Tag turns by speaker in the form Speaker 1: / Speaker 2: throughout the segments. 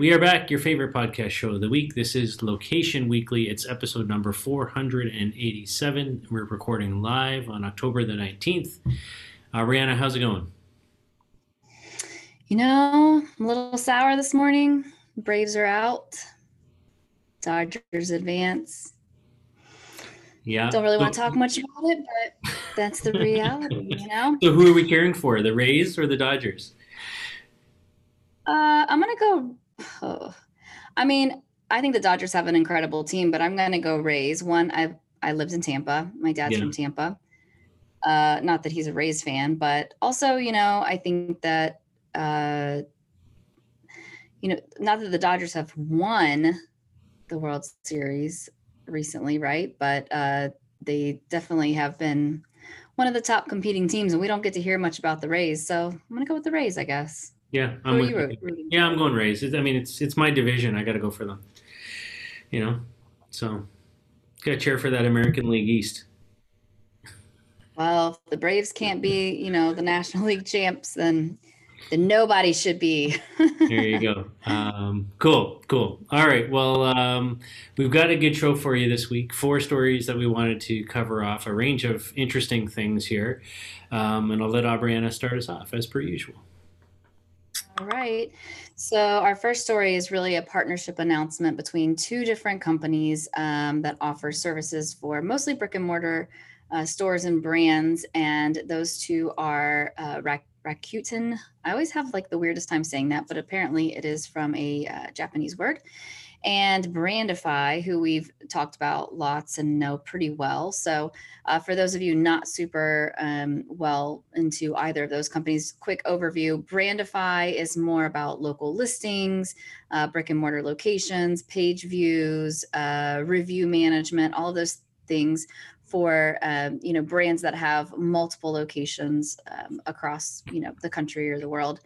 Speaker 1: we are back. Your favorite podcast show of the week. This is Location Weekly. It's episode number 487. We're recording live on October the 19th. Uh, Brianna, how's it going?
Speaker 2: You know, I'm a little sour this morning. Braves are out. Dodgers advance.
Speaker 1: Yeah.
Speaker 2: Don't really want to talk much about it, but that's the reality, you know?
Speaker 1: So, who are we cheering for? The Rays or the Dodgers?
Speaker 2: Uh, I'm going to go. Oh, I mean, I think the Dodgers have an incredible team, but I'm going to go Rays. One, I I lived in Tampa. My dad's
Speaker 1: Yeah.
Speaker 2: from Tampa. Uh, not that he's a Rays fan, but also, you know, I think that, uh, you know, not that the Dodgers have won the World Series recently, right? But uh, they definitely have been one of the top competing teams, and we don't get to hear much about the Rays. So I'm going to go with the Rays, I guess.
Speaker 1: Yeah, I'm
Speaker 2: are
Speaker 1: with
Speaker 2: you
Speaker 1: you. Yeah. I'm going Rays. I mean, it's it's my division. I got to go for them. You know, so got to cheer for that American League East.
Speaker 2: Well, if the Braves can't be, you know, the National League champs, then then nobody should be.
Speaker 1: There you go. Um, cool, cool. All right. Well, um, we've got a good show for you this week. Four stories that we wanted to cover off, a range of interesting things here. Um, and I'll let Aubriana start us off as per usual.
Speaker 2: All right. So, our first story is really a partnership announcement between two different companies um, that offer services for mostly brick and mortar uh, stores and brands. And those two are uh, Rak- Rakuten. I always have like the weirdest time saying that, but apparently it is from a uh, Japanese word. And Brandify, who we've talked about lots and know pretty well. So, uh, for those of you not super um, well into either of those companies, quick overview Brandify is more about local listings, uh, brick and mortar locations, page views, uh, review management, all those things for um, you know brands that have multiple locations um, across you know the country or the world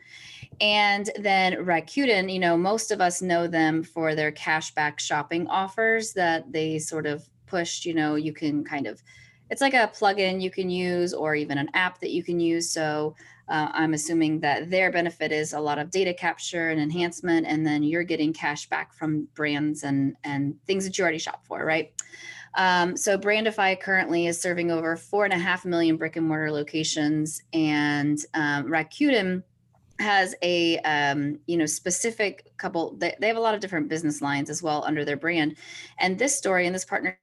Speaker 2: and then Rakuten, you know, most of us know them for their cashback shopping offers that they sort of pushed. You know, you can kind of, it's like a plugin you can use or even an app that you can use. So uh, I'm assuming that their benefit is a lot of data capture and enhancement, and then you're getting cash back from brands and and things that you already shop for, right? Um, so Brandify currently is serving over four and a half million brick and mortar locations, and um, Rakuten has a um, you know specific couple they, they have a lot of different business lines as well under their brand and this story and this partnership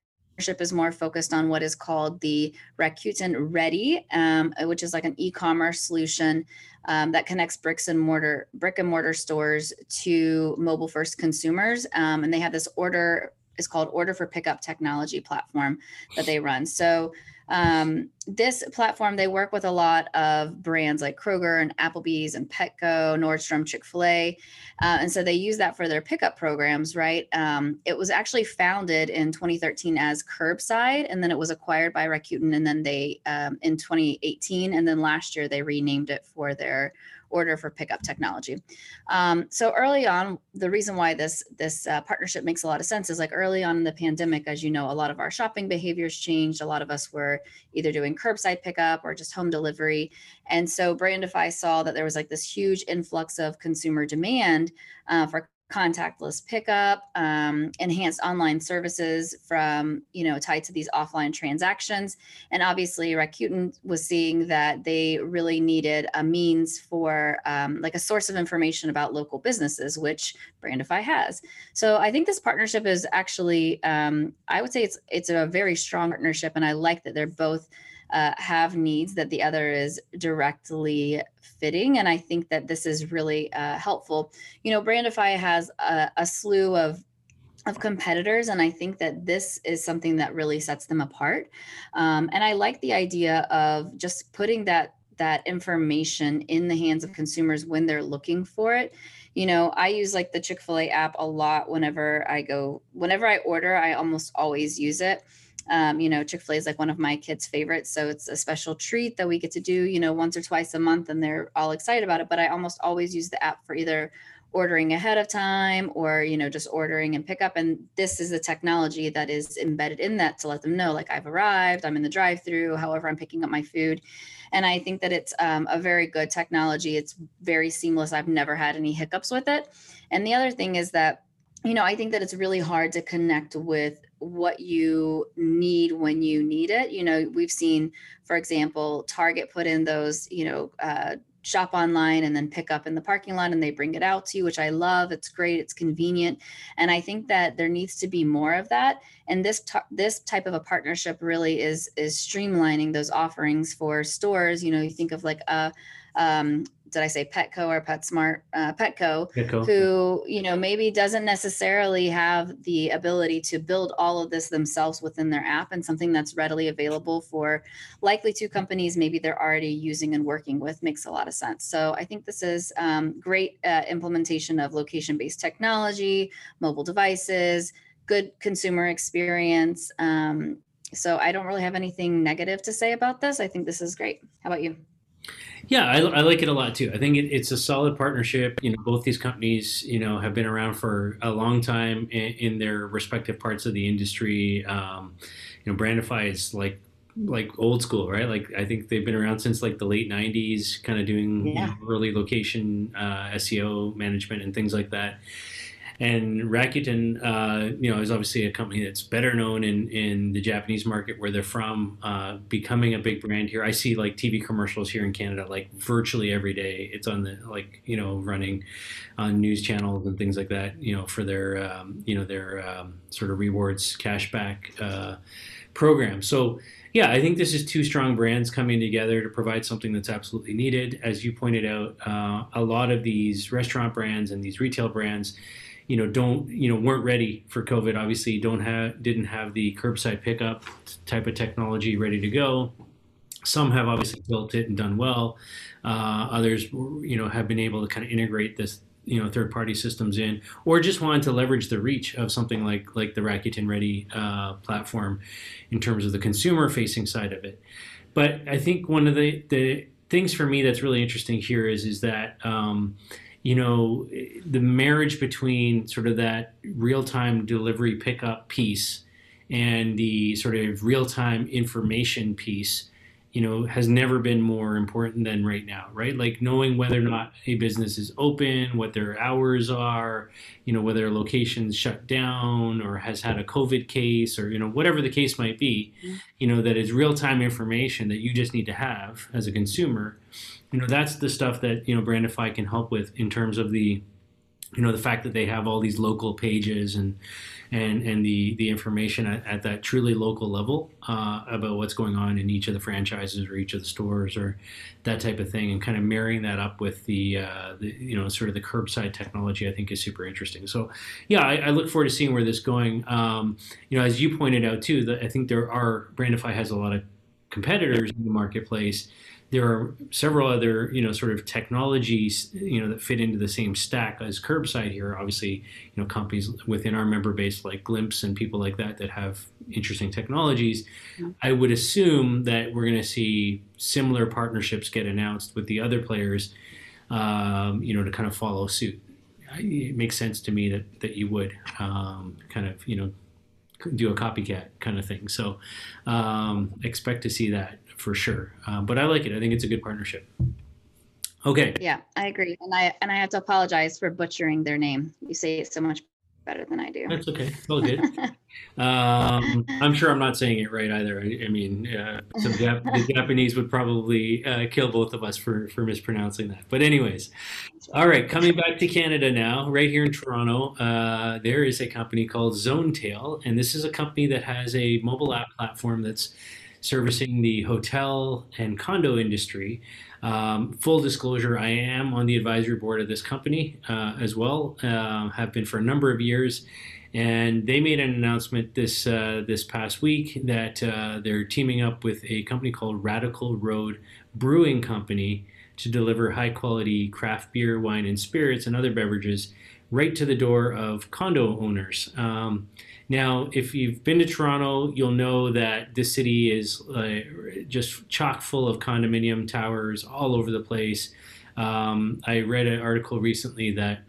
Speaker 2: is more focused on what is called the Rakuten Ready, um, which is like an e-commerce solution um, that connects bricks and mortar brick and mortar stores to mobile first consumers. Um, and they have this order is called Order for Pickup technology platform that they run. So um, this platform, they work with a lot of brands like Kroger and Applebee's and Petco, Nordstrom, Chick fil A. Uh, and so they use that for their pickup programs, right? Um, it was actually founded in 2013 as Curbside, and then it was acquired by Rakuten, and then they, um, in 2018, and then last year they renamed it for their order for pickup technology. Um, so early on, the reason why this this uh, partnership makes a lot of sense is like early on in the pandemic, as you know, a lot of our shopping behaviors changed. A lot of us were either doing curbside pickup or just home delivery, and so Brandify saw that there was like this huge influx of consumer demand uh, for contactless pickup um, enhanced online services from you know tied to these offline transactions. And obviously rakuten was seeing that they really needed a means for um, like a source of information about local businesses which brandify has. So i think this partnership is actually um, i would say it's it's a very strong partnership and i like that they're both uh, have needs that the other is directly fitting. And i think that this is really uh, helpful. You know brandify has a, a slew of of competitors and i think that this is something that really sets them apart. Um, and i like the idea of just putting that that information in the hands of consumers when they're looking for it. You know i use like the chick-fil-a app a lot whenever i go whenever i order i almost always use it um, you know chick-fil-a is like one of my kids favorites so it's a special treat that we get to do you know once or twice a month and they're all excited about it but i almost always use the app for either ordering ahead of time or you know just ordering and pick up and this is the technology that is embedded in that to let them know like i've arrived i'm in the drive through however i'm picking up my food and i think that it's um, a very good technology it's very seamless i've never had any hiccups with it and the other thing is that you know i think that it's really hard to connect with what you need when you need it. You know we've seen for example target put in those you know uh, shop online and then pick up in the parking lot and they bring it out to you which i love. It's great. It's convenient. And i think that there needs to be more of that. And this t- this type of a partnership really is is streamlining those offerings for stores. You know you think of like a um, did I say Petco or PetSmart? Uh, Petco, Petco, who you know maybe doesn't necessarily have the ability to build all of this themselves within their app, and something that's readily available for likely two companies maybe they're already using and working with makes a lot of sense. So I think this is um, great uh, implementation of location-based technology, mobile devices, good consumer experience. Um, so I don't really have anything negative to say about this. I think this is great. How about you?
Speaker 1: Yeah, I, I, like it a lot too. I think it, it's a solid partnership. You know, both these companies, you know, have been around for a long time in, in their respective parts of the industry. Um, you know, Brandify is like like old school, right? Like I think they've been around since like the late '90s, kind of doing yeah. you know, early location uh, SEO management and things like that. And Rakuten, uh, you know, is obviously a company that's better known in, in the Japanese market where they're from, uh, becoming a big brand here. I see like TV commercials here in Canada, like virtually every day. It's on the like you know running on news channels and things like that. You know, for their um, you know their um, sort of rewards cashback uh, program. So yeah, I think this is two strong brands coming together to provide something that's absolutely needed. As you pointed out, uh, a lot of these restaurant brands and these retail brands you know don't you know weren't ready for covid. Obviously don't have didn't have the curbside pickup type of technology ready to go. Some have obviously built it and done well. Uh, others you know have been able to kind of integrate this you know third party systems in or just wanted to leverage the reach of something like like the Rakuten Ready uh, platform in terms of the consumer facing side of it. But I think one of the the things for me that's really interesting here is is that um, you know, the marriage between sort of that real time delivery pickup piece and the sort of real time information piece, you know, has never been more important than right now, right? Like knowing whether or not a business is open, what their hours are, you know, whether a location's shut down or has had a COVID case or, you know, whatever the case might be, mm-hmm. you know, that is real time information that you just need to have as a consumer you know that's the stuff that you know brandify can help with in terms of the you know the fact that they have all these local pages and and and the the information at, at that truly local level uh, about what's going on in each of the franchises or each of the stores or that type of thing and kind of marrying that up with the, uh, the you know sort of the curbside technology I think is super interesting. So yeah I, I look forward to seeing where this going. Um, you know as you pointed out too that I think there are Brandify has a lot of competitors in the marketplace there are several other you know sort of technologies you know that fit into the same stack as curbside here. Obviously you know companies within our member base like glimpse and people like that that have interesting technologies. Mm-hmm. i would assume that we're going to see similar partnerships get announced with the other players um, you know to kind of follow suit. It makes sense to me that that you would um, kind of you know do a copycat kind of thing. So um, expect to see that for sure. Uh, but I like it. I think it's a good partnership. Okay.
Speaker 2: Yeah, I agree, and I and I have to apologize for butchering their name. You say it so much better than I do.
Speaker 1: That's okay. It's all good. um, I'm sure I'm not saying it right either. I, I mean, uh, some Jap- the Japanese would probably uh, kill both of us for for mispronouncing that. But anyways, all right. Coming back to Canada now, right here in Toronto, uh, there is a company called ZoneTail, and this is a company that has a mobile app platform that's servicing the hotel and condo industry. Um, full disclosure, I am on the advisory board of this company uh, as well, uh, have been for a number of years. And they made an announcement this uh, this past week that uh, they're teaming up with a company called Radical Road Brewing Company to deliver high quality craft beer, wine, and spirits and other beverages right to the door of condo owners. Um, now, if you've been to Toronto, you'll know that this city is uh, just chock full of condominium towers all over the place. Um, I read an article recently that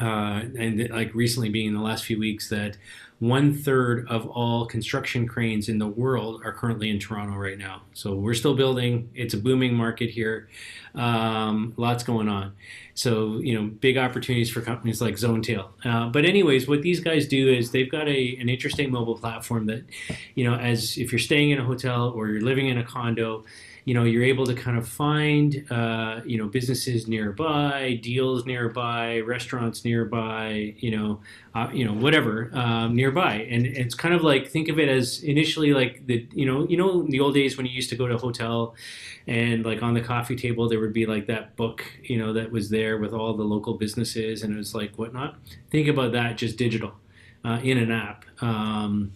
Speaker 1: uh, and like recently being in the last few weeks that one third of all construction cranes in the world are currently in Toronto right now. So we're still building. It's a booming market here. Um, lots going on. So you know, big opportunities for companies like ZoneTail. Uh, but anyways, what these guys do is they've got a an interesting mobile platform that, you know, as if you're staying in a hotel or you're living in a condo you know you're able to kind of find uh, you know businesses nearby deals nearby restaurants nearby you know uh, you know whatever um, nearby. And it's kind of like think of it as initially like the you know you know the old days when you used to go to a hotel and like on the coffee table there would be like that book you know that was there with all the local businesses and it was like whatnot. Think about that just digital uh, in an app. Um,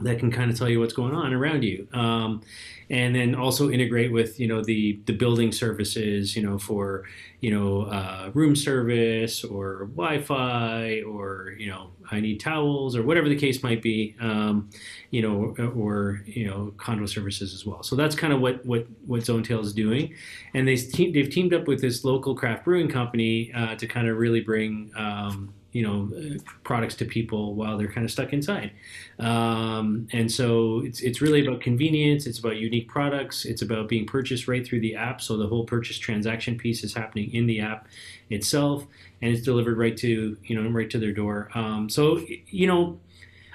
Speaker 1: that can kind of tell you what's going on around you. Um, and then also integrate with you know the the building services you know for you know uh, room service or wi-fi or you know i need towels or whatever the case might be um, you know or you know condo services as well. So that's kind of what what what zonetail is doing. And they they've teamed up with this local craft brewing company uh, to kind of really bring um, you know products to people while they're kind of stuck inside. Um, and so it's, it's really about convenience it's about unique products it's about being purchased right through the app so the whole purchase transaction piece is happening in the app itself and it's delivered right to you know right to their door. Um, so you know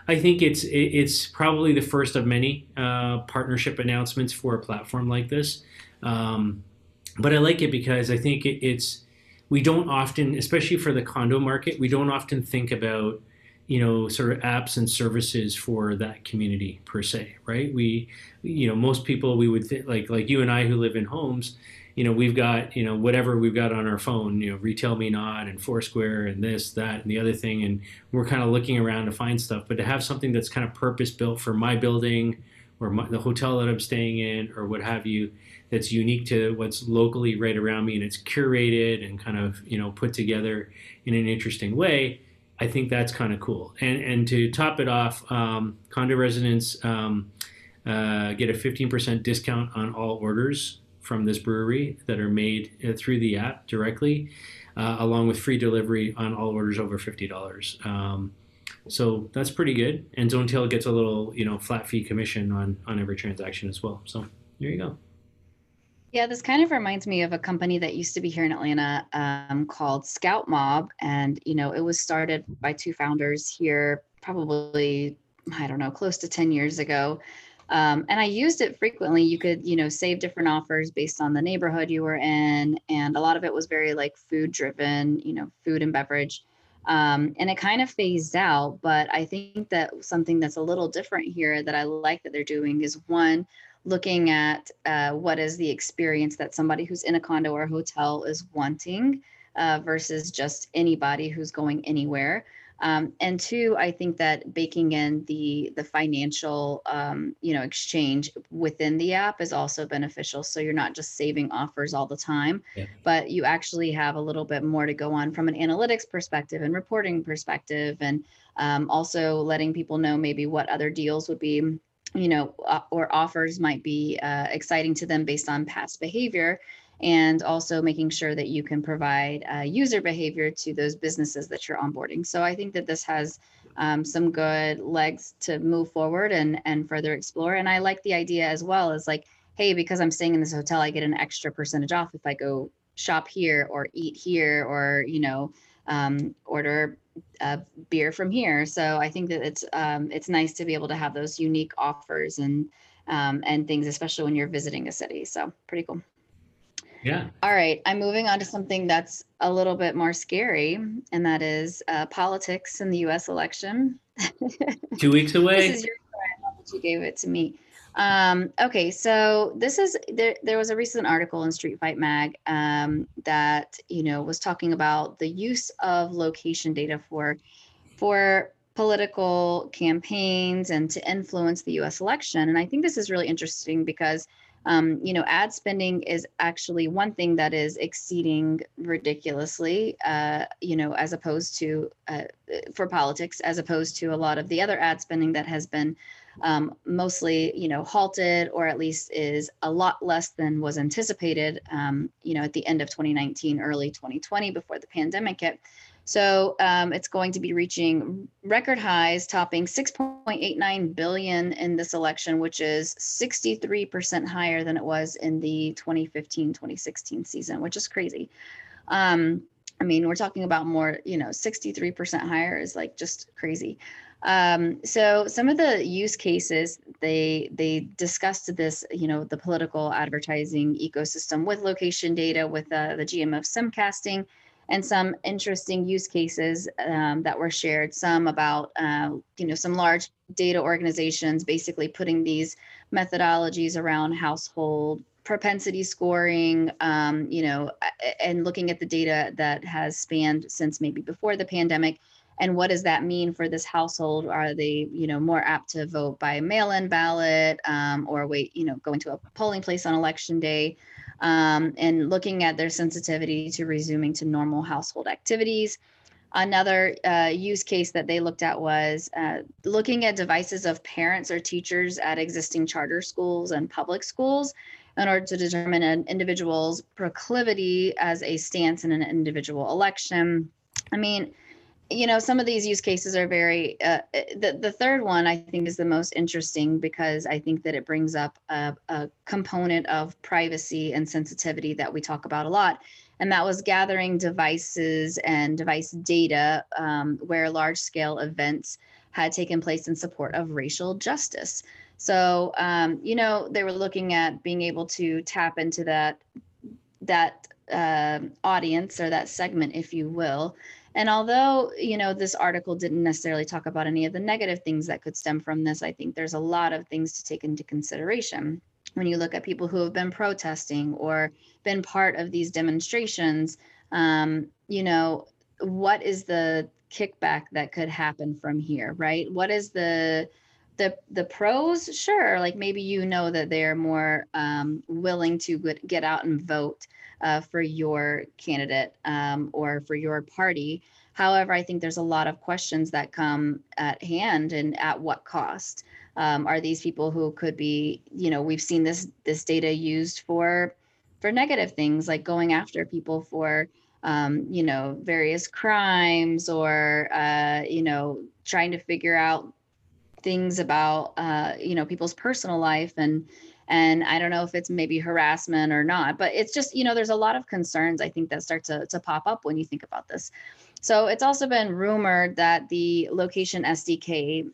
Speaker 1: I think it's it's probably the first of many uh, partnership announcements for a platform like this, um, but I like it because I think it, it's we don't often, especially for the condo market, we don't often think about you know sort of apps and services for that community per se right? We you know most people we would think like like you and i who live in homes you know we've got you know whatever we've got on our phone you know retail me not and foursquare and this that and the other thing and we're kind of looking around to find stuff. But to have something that's kind of purpose built for my building or my, the hotel that i'm staying in or what have you that's unique to what's locally right around me and it's curated and kind of you know put together in an interesting way i think that's kind of cool. And and to top it off um, condo residents um, uh, get a 15% discount on all orders from this brewery that are made uh, through the app directly uh, along with free delivery on all orders over $50 um, so that's pretty good. And zonetail gets a little you know flat fee commission on on every transaction as well. So there you go
Speaker 2: yeah, this kind of reminds me of a company that used to be here in Atlanta um, called Scoutmob. And, you know, it was started by two founders here probably, I don't know, close to 10 years ago. Um, and I used it frequently. You could, you know, save different offers based on the neighborhood you were in. And a lot of it was very like food driven, you know, food and beverage. Um, and it kind of phased out. But I think that something that's a little different here that I like that they're doing is one, looking at uh, what is the experience that somebody who's in a condo or a hotel is wanting uh, versus just anybody who's going anywhere. Um, and two, I think that baking in the the financial um, you know exchange within the app is also beneficial. So you're not just saving offers all the time, yeah. but you actually have a little bit more to go on from an analytics perspective and reporting perspective, and um, also letting people know maybe what other deals would be you know, uh, or offers might be uh, exciting to them based on past behavior, and also making sure that you can provide uh, user behavior to those businesses that you're onboarding. So I think that this has um, some good legs to move forward and and further explore. And I like the idea as well as like, hey, because I'm staying in this hotel, I get an extra percentage off if I go shop here or eat here or you know um, order a beer from here. So I think that it's um, it's nice to be able to have those unique offers and um, and things, especially when you're visiting a city. So pretty cool.
Speaker 1: Yeah.
Speaker 2: All right. I'm moving on to something that's a little bit more scary, and that is uh, politics in the U.S. election.
Speaker 1: Two weeks away.
Speaker 2: this is your I love that you gave it to me. Um, okay, so this is there. There was a recent article in Street Fight Mag um, that you know was talking about the use of location data for for political campaigns and to influence the U.S. election. And I think this is really interesting because um, you know ad spending is actually one thing that is exceeding ridiculously. Uh, you know, as opposed to uh, for politics, as opposed to a lot of the other ad spending that has been um, mostly, you know, halted or at least is a lot less than was anticipated, um, you know, at the end of 2019, early 2020 before the pandemic hit. So um, it's going to be reaching record highs, topping 6.89 billion in this election, which is 63% higher than it was in the 2015-2016 season, which is crazy. Um, I mean, we're talking about more, you know, 63% higher is like just crazy. Um, so some of the use cases they they discussed this, you know, the political advertising ecosystem with location data, with uh, the GMF simcasting, and some interesting use cases um, that were shared. Some about, uh, you know, some large data organizations basically putting these methodologies around household propensity scoring, um, you know, and looking at the data that has spanned since maybe before the pandemic. And what does that mean for this household? Are they, you know, more apt to vote by mail-in ballot um, or wait, you know, going to a polling place on election day? um, and looking at their sensitivity to resuming to normal household activities. Another uh, use case that they looked at was uh, looking at devices of parents or teachers at existing charter schools and public schools in order to determine an individual's proclivity as a stance in an individual election. I mean, you know some of these use cases are very uh, the, the third one i think is the most interesting because i think that it brings up a, a, component of privacy and sensitivity that we talk about a lot and that was gathering devices and device data um, where large scale events had taken place in support of racial justice so um, you know they were looking at being able to tap into that that uh, audience or that segment if you will and although, you know, this article didn't necessarily talk about any of the negative things that could stem from this, I think there's a lot of things to take into consideration. When you look at people who have been protesting or been part of these demonstrations, um, you know, what is the kickback that could happen from here, right? What is the the the pros? Sure, like maybe you know that they're more um, willing to get out and vote uh, for your candidate um, or for your party. However, I think there's a lot of questions that come at hand and at what cost. Um, are these people who could be, you know, we've seen this this data used for for negative things like going after people for um, you know various crimes or uh, you know trying to figure out things about uh, you know people's personal life and and i don't know if it's maybe harassment or not but it's just you know there's a lot of concerns i think that start to, to pop up when you think about this. So it's also been rumored that the location sdk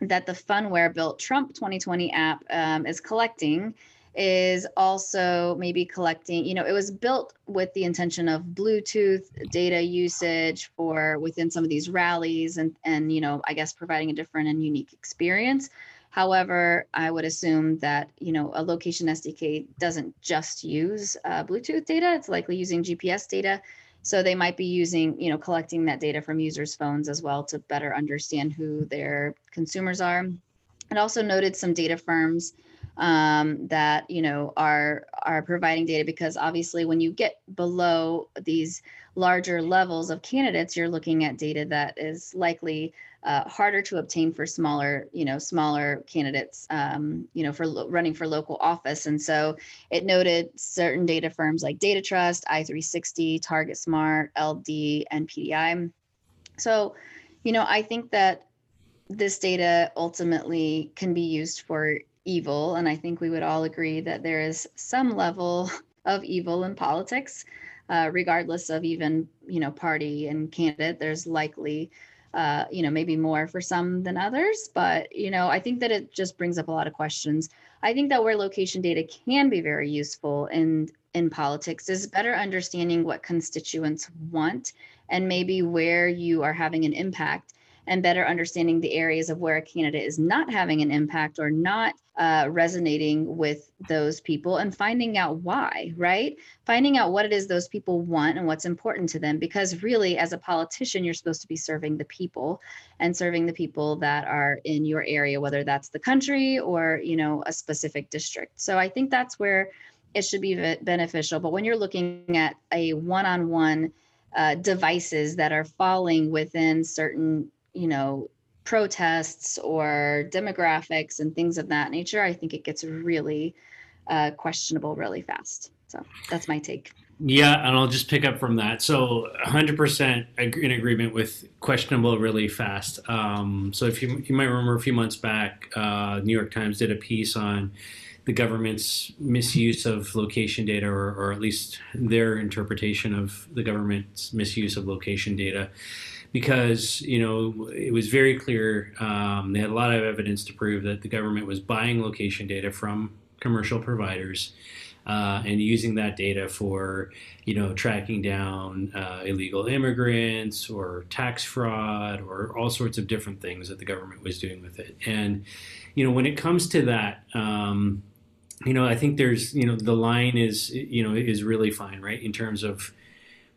Speaker 2: that the Phunware built trump 2020 app um, is collecting is also maybe collecting you know it was built with the intention of bluetooth data usage for within some of these rallies and and you know i guess providing a different and unique experience However, I would assume that you know a location SDK doesn't just use uh, Bluetooth data; it's likely using GPS data. So they might be using, you know, collecting that data from users' phones as well to better understand who their consumers are. It also noted some data firms um, that you know are are providing data because obviously when you get below these larger levels of candidates, you're looking at data that is likely uh, harder to obtain for smaller, you know, smaller candidates, um, you know, for lo- running for local office. And so it noted certain data firms like Data Trust, i360, Target Smart, LD, and PDI. So, you know, I think that this data ultimately can be used for evil. And I think we would all agree that there is some level of evil in politics, uh, regardless of even, you know, party and candidate. There's likely uh, you know, maybe more for some than others. But, you know, I think that it just brings up a lot of questions. I think that where location data can be very useful in in politics is better understanding what constituents want and maybe where you are having an impact and better understanding the areas of where a candidate is not having an impact or not uh, resonating with those people and finding out why, right? Finding out what it is those people want and what's important to them. Because really, as a politician, you're supposed to be serving the people and serving the people that are in your area, whether that's the country or, you know, a specific district. So I think that's where it should be beneficial. But when you're looking at a one on one, devices that are falling within certain you know, protests or demographics and things of that nature, I think it gets really uh, questionable really fast. So that's my take.
Speaker 1: Yeah, and I'll just pick up from that. So, 100% in agreement with questionable really fast. Um, so, if you, you might remember a few months back, uh, New York Times did a piece on the government's misuse of location data, or, or at least their interpretation of the government's misuse of location data because you know it was very clear um, they had a lot of evidence to prove that the government was buying location data from commercial providers uh, and using that data for you know tracking down uh, illegal immigrants or tax fraud or all sorts of different things that the government was doing with it. And you know when it comes to that um, you know i think there's you know the line is you know is really fine right in terms of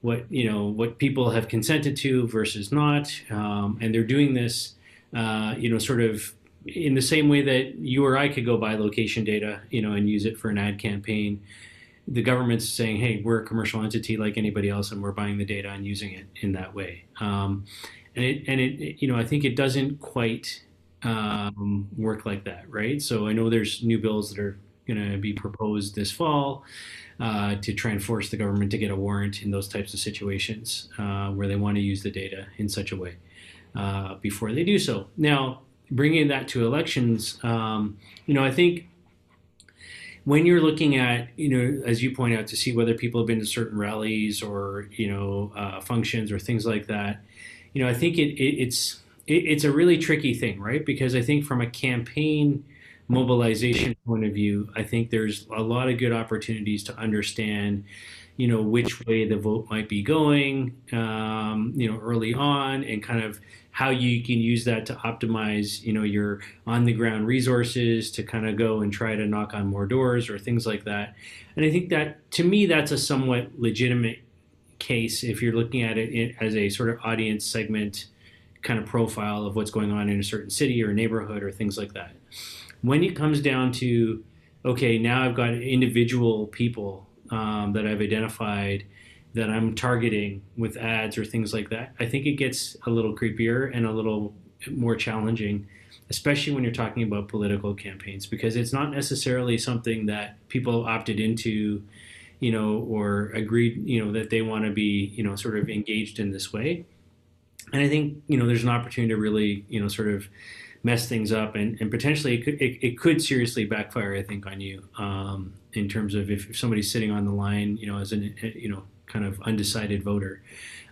Speaker 1: what you know what people have consented to versus not um, and they're doing this uh, you know sort of in the same way that you or I could go buy location data, you know, and use it for an ad campaign, the government's saying, "Hey, we're a commercial entity like anybody else, and we're buying the data and using it in that way." Um, and it and it, you know, I think it doesn't quite um, work like that, right? So I know there's new bills that are going to be proposed this fall uh, to try and force the government to get a warrant in those types of situations uh, where they want to use the data in such a way uh, before they do so. Now, bringing that to elections, um, you know, I think when you're looking at, you know, as you point out, to see whether people have been to certain rallies or you know uh, functions or things like that, you know, I think it, it it's it, it's a really tricky thing, right? Because I think from a campaign mobilization point of view, I think there's a lot of good opportunities to understand you know which way the vote might be going um, you know early on and kind of how you can use that to optimize you know your on the ground resources to kind of go and try to knock on more doors or things like that. And i think that to me that's a somewhat legitimate case if you're looking at it as a sort of audience segment kind of profile of what's going on in a certain city or neighborhood or things like that when it comes down to okay now i've got individual people um, that I've identified that I'm targeting with ads or things like that, I think it gets a little creepier and a little more challenging, especially when you're talking about political campaigns, because it's not necessarily something that people opted into, you know, or agreed, you know, that they want to be, you know, sort of engaged in this way. And I think, you know, there's an opportunity to really, you know, sort of mess things up and, and potentially it could, it, it could seriously backfire, I think, on you. Um, in terms of if, if somebody's sitting on the line, you know, as an you know kind of undecided voter,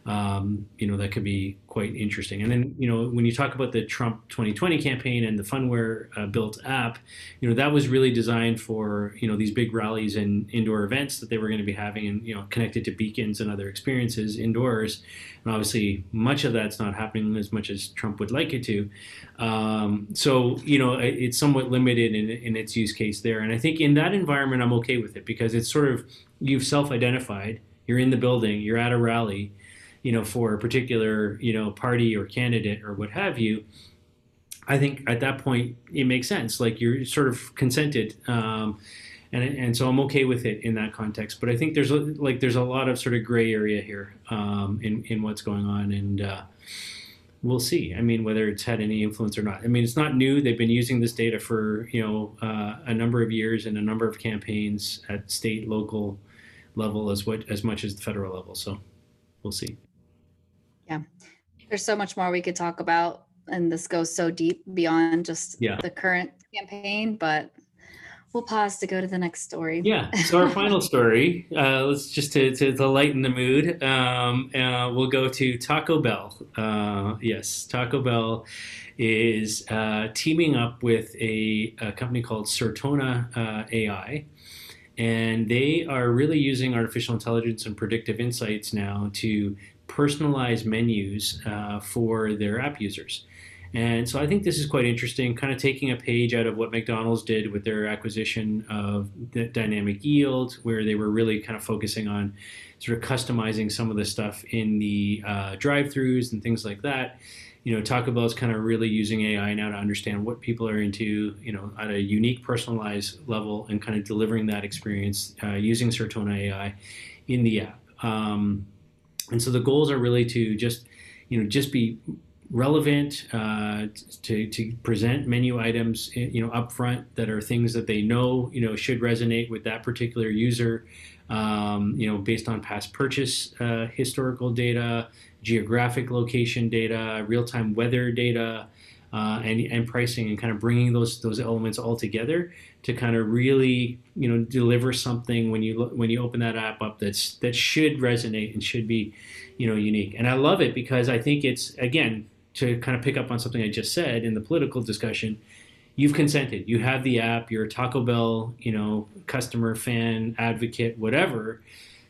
Speaker 1: um, you know, that could be quite interesting. And then, you know, when you talk about the Trump 2020 campaign and the Phunware uh, built app, you know, that was really designed for, you know, these big rallies and indoor events that they were going to be having and, you know, connected to beacons and other experiences indoors. And obviously, much of that's not happening as much as Trump would like it to. Um, so, you know, it's somewhat limited in, in its use case there. And I think in that environment, I'm okay with it because it's sort of, you've self identified, you're in the building, you're at a rally you know, for a particular, you know, party or candidate or what have you, I think at that point it makes sense. Like you're sort of consented. Um, and, and so I'm okay with it in that context. But I think there's a, like there's a lot of sort of gray area here um, in in what's going on, and uh, we'll see. I mean, whether it's had any influence or not. I mean, it's not new. They've been using this data for you know uh, a number of years and a number of campaigns at state, local level as what as much as the federal level. So we'll see.
Speaker 2: There's so much more we could talk about, and this goes so deep beyond just
Speaker 1: yeah.
Speaker 2: the current campaign, but we'll pause to go to the next story.
Speaker 1: Yeah. So our final story, uh, let's just to, to, to, lighten the mood, um, uh, we'll go to Taco Bell. Uh, yes, Taco Bell is uh, teaming up with a, a, company called Certona uh, AI. And they are really using artificial intelligence and predictive insights now to personalized menus uh, for their app users. And so I think this is quite interesting, kind of taking a page out of what McDonald's did with their acquisition of Dynamic Yield, where they were really kind of focusing on sort of customizing some of the stuff in the uh, drive-throughs and things like that. You know, Taco Bell is kind of really using AI now to understand what people are into, you know, at a unique, personalized level, and kind of delivering that experience uh, using Certona AI in the app. Um, and so the goals are really to just, you know, just be relevant uh, to, to present menu items you know upfront that are things that they know you know should resonate with that particular user um, you know based on past purchase uh, historical data geographic location data real-time weather data uh, and, and pricing and kind of bringing those those elements all together to kind of really you know deliver something when you when you open that app up that's that should resonate and should be you know unique and i love it because i think it's again to kind of pick up on something I just said in the political discussion, you've consented. You have the app. You're a Taco Bell, you know, customer, fan, advocate, whatever.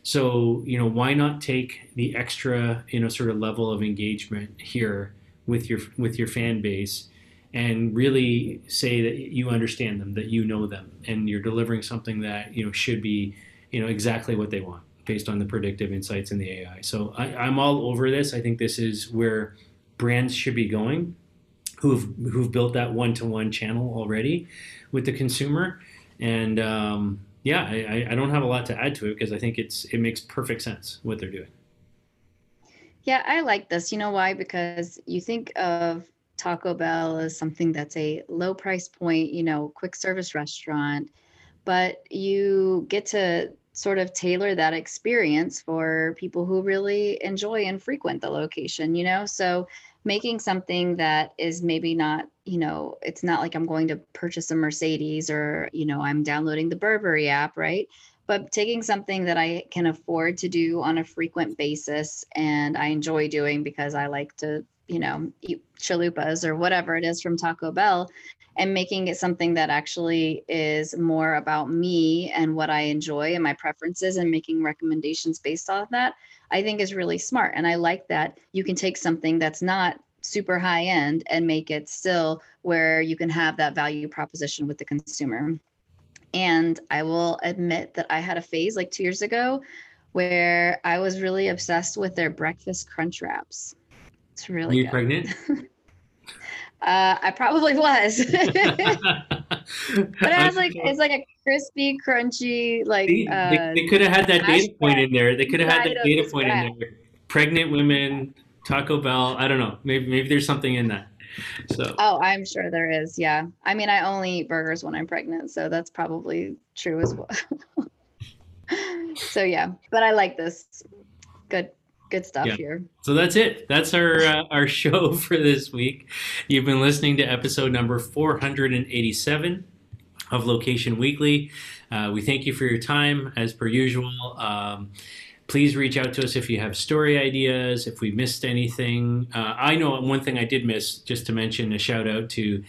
Speaker 1: So you know, why not take the extra, you know, sort of level of engagement here with your with your fan base, and really say that you understand them, that you know them, and you're delivering something that you know should be, you know, exactly what they want based on the predictive insights in the AI. So I, I'm all over this. I think this is where brands should be going who've who've built that one-to-one channel already with the consumer and um, yeah I, I don't have a lot to add to it because i think it's it makes perfect sense what they're doing
Speaker 2: yeah i like this. You know why? Because you think of taco bell as something that's a low price point you know quick service restaurant but you get to sort of tailor that experience for people who really enjoy and frequent the location you know? So making something that is maybe not you know it's not like i'm going to purchase a mercedes or you know i'm downloading the burberry app right but taking something that i can afford to do on a frequent basis and i enjoy doing because i like to you know eat chalupas or whatever it is from taco bell and making it something that actually is more about me and what I enjoy and my preferences and making recommendations based off that, I think is really smart. And I like that you can take something that's not super high end and make it still where you can have that value proposition with the consumer. And I will admit that I had a phase like two years ago where I was really obsessed with their breakfast crunch wraps. It's really
Speaker 1: Are you
Speaker 2: good.
Speaker 1: pregnant?
Speaker 2: Uh, I probably was. but it was like it's like a crispy, crunchy, like
Speaker 1: they,
Speaker 2: uh,
Speaker 1: they, they could have had that data point in there. They could have had that data point in there. Pregnant women, Taco Bell. I don't know. Maybe maybe there's something in that. So
Speaker 2: Oh, I'm sure there is. Yeah. I mean, I only eat burgers when I'm pregnant, so that's probably true as well. so yeah, but I like this. Good, good stuff
Speaker 1: Yeah.
Speaker 2: here.
Speaker 1: So that's it. That's our uh, our show for this week. You've been listening to episode number 487 of Location Weekly. Uh, we thank you for your time, as per usual. Um, please reach out to us if you have story ideas, if we missed anything. Uh, I know one thing I did miss, just to mention a shout out to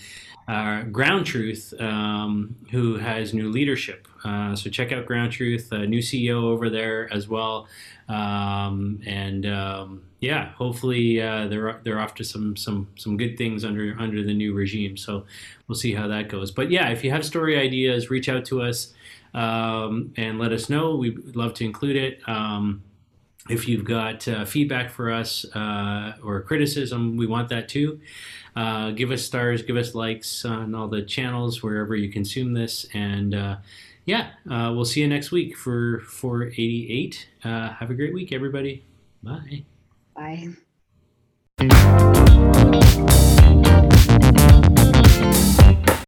Speaker 1: uh, Ground Truth, um, who has new leadership. Uh, so check out Ground Truth, a new CEO over there as well. Um, and um, yeah, hopefully uh, they're they're off to some some some good things under under the new regime. So we'll see how that goes. But yeah, if you have story ideas, reach out to us um, and let us know. We'd love to include it. Um, if you've got uh, feedback for us uh, or criticism, we want that too. Uh, give us stars, give us likes on all the channels wherever you consume this, and uh, yeah, uh, we'll see you next week for 488. Uh, have a great week, everybody. Bye.
Speaker 2: Bye.